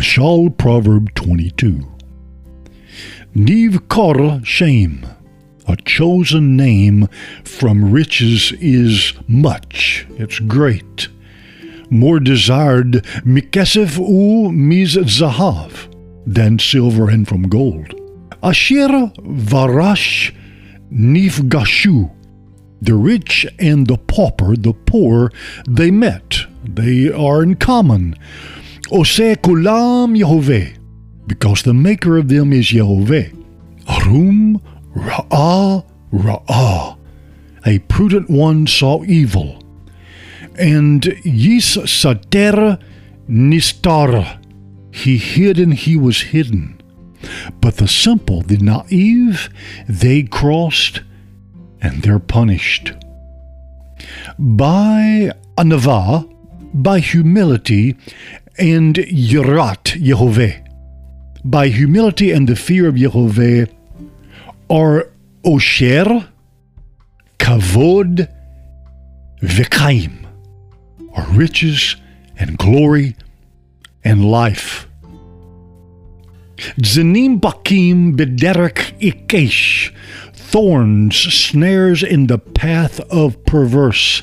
Mashal Proverb 22. Niv Kor Shem, a chosen name from riches is much, it's great. More desired Mikesef u Miz Zahav than silver and from gold. Asher Varash Nifgashu, the rich and the pauper, the poor, they met. They are in common. Ose Kulam Yehovah, because the maker of them is Yehovah. Arum Ra'ah Ra'ah. A prudent one saw evil. And Yis Sater Nistar. He hid and he was hidden. But the simple, the naive, they crossed and they're punished. By anava, by humility and yirat Yehovah, by humility and the fear of Yehovah, are osher, kavod, vekaim, are riches and glory and life. Zanim bakim bederek ikesh, thorns, snares in the path of perverse,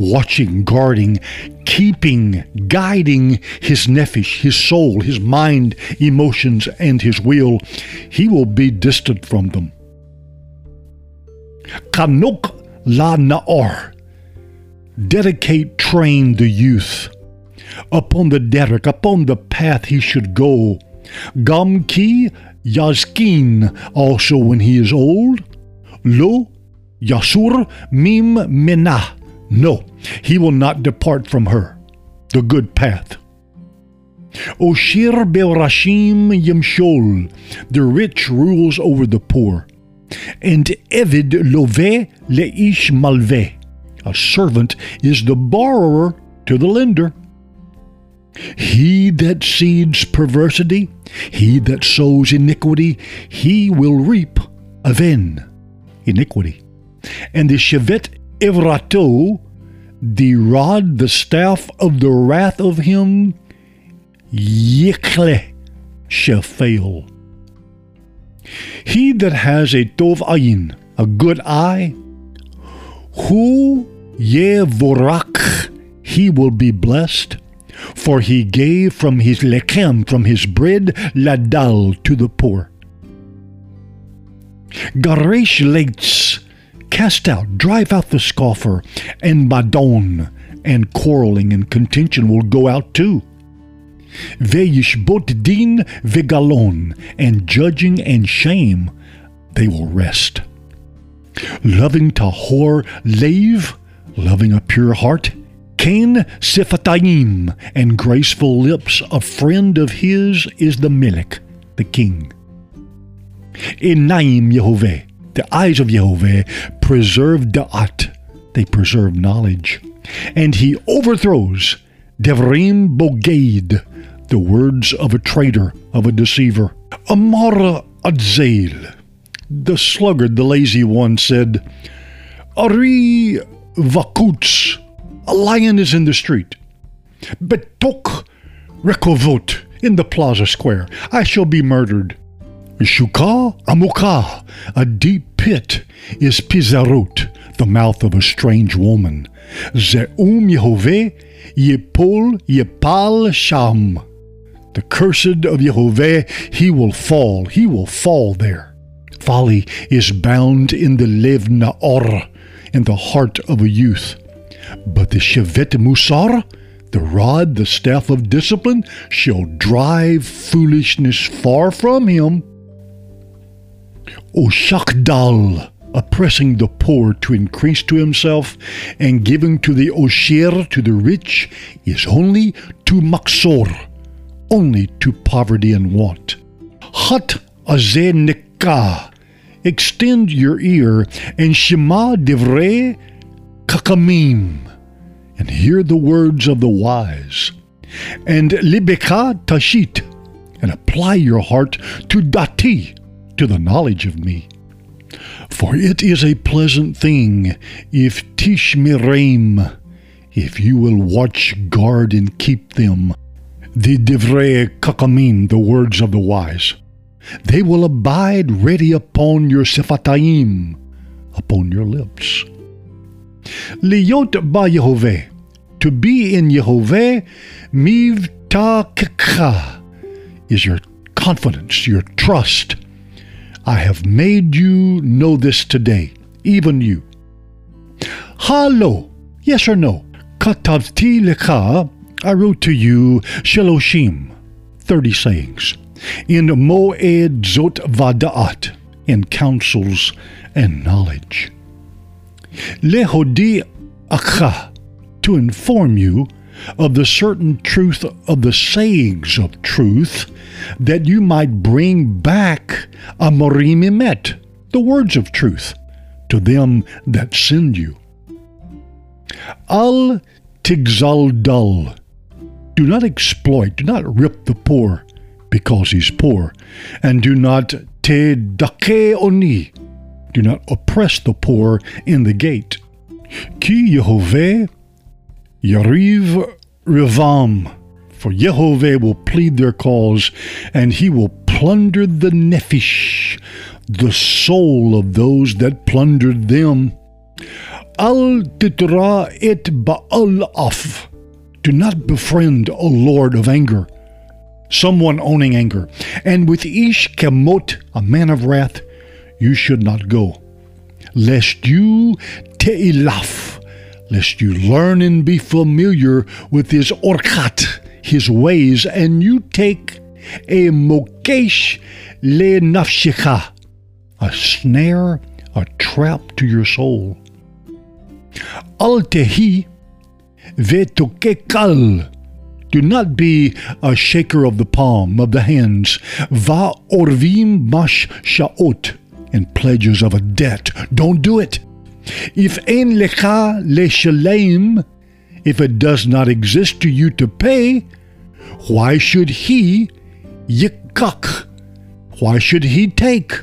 watching, guarding, keeping, guiding his nephesh, his soul, his mind, emotions, and his will. He will be distant from them. Kanuk la naor. Dedicate, train the youth upon the derek, upon the path he should go. Gam ki yazkin, also when he is old. Lo yasur mim menah. No, he will not depart from her, the good path. Oshir Beorashim Yemshol, the rich rules over the poor. And Evid Love Leish Malve, a servant is the borrower to the lender. He that seeds perversity, he that sows iniquity, he will reap aven, iniquity. And the Shevet Evrato, the rod, the staff of the wrath of him, Yikle, shall fail. He that has a tov ayin, a good eye, who yevorak, he will be blessed, for he gave from his lechem, from his bread, ladal to the poor. Garesh leitz, cast out, drive out the scoffer, and madon, and quarreling and contention will go out too. Ve'yishbot din vegalon, and judging and shame they will rest. Loving tahor lave, loving a pure heart, Cain Siphatayim, and graceful lips, a friend of his is the Melech, the king. Enaim Yehovah, the eyes of Jehovah preserve da'at, they preserve knowledge. And he overthrows Devrim Bogade, the words of a traitor, of a deceiver. Amara Adzail, the sluggard, the lazy one, said, Ari Vakuts, a lion is in the street. Betok Rekovot, in the plaza square, I shall be murdered. Shuka Amuka, a deep pit, is Pizarot, the mouth of a strange woman. Zeum Yehovah, Yepol Yepal Sham. The cursed of Yehovah, he will fall, he will fall there. Folly is bound in the Lev Naor, in the heart of a youth. But the Shevet Musar, the rod, the staff of discipline, shall drive foolishness far from him. O Shakdal, oppressing the poor to increase to himself, and giving to the Osher, to the rich, is only to Maksor, only to poverty and want. Hat Azenika, extend your ear, and Shema Divrei Kakamim, and hear the words of the wise. And Libeka Tashit, and apply your heart to Dati, to the knowledge of me. For it is a pleasant thing if Tishmirim, if you will watch, guard, and keep them. the divrei kakamim, the words of the wise. They will abide ready upon your sefataim, upon your lips. Liyot ba Yehovah, to be in Yehovah, mivta is your confidence, your trust. I have made you know this today, even you. Halo, yes or no? Katavti lecha, I wrote to you Sheloshim, 30 sayings, in Moed Zot Vadaat, in counsels and knowledge. Lehodi Akha, to inform you of the certain truth of the sayings of truth, that you might bring back Amorim Emet, the words of truth, to them that send you. Al Tigzal Dul, do not exploit, do not rip the poor because he's poor, and do not te oni, do not oppress the poor in the gate. Ki Yehovah Yariv Revam, for Yehovah will plead their cause, and he will plunder the nephesh, the soul of those that plundered them. Al titra et ba'al af. Do not befriend a lord of anger, someone owning anger. And with Ish Kemot, a man of wrath, you should not go, lest you te'ilaf, lest you learn and be familiar with his orkat, his ways, and you take a mokesh le nafshecha, a snare, a trap to your soul. Al tehi vetokekal. Do not be a shaker of the palm, of the hands. Va orvim mash shaot, and pledges of a debt. Don't do it. If ein lecha leshalem, if it does not exist to you to pay, why should he yikak? Why should he take?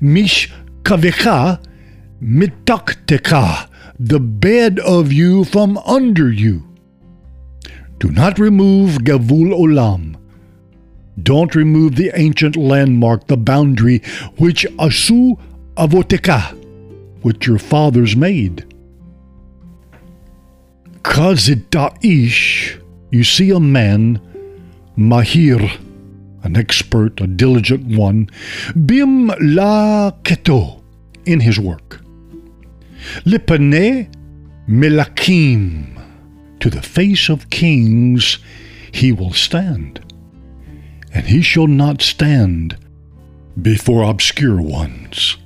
Mish kavecha mitakteka the bed of you from under you. Do not remove Gavul Olam. Don't remove the ancient landmark, the boundary which Asu Avoteka, which your fathers made. Kazitaish, you see a man, Mahir, an expert, a diligent one, Bim la Keto, in his work. Lipane Melakim. To the face of kings he will stand, and he shall not stand before obscure ones.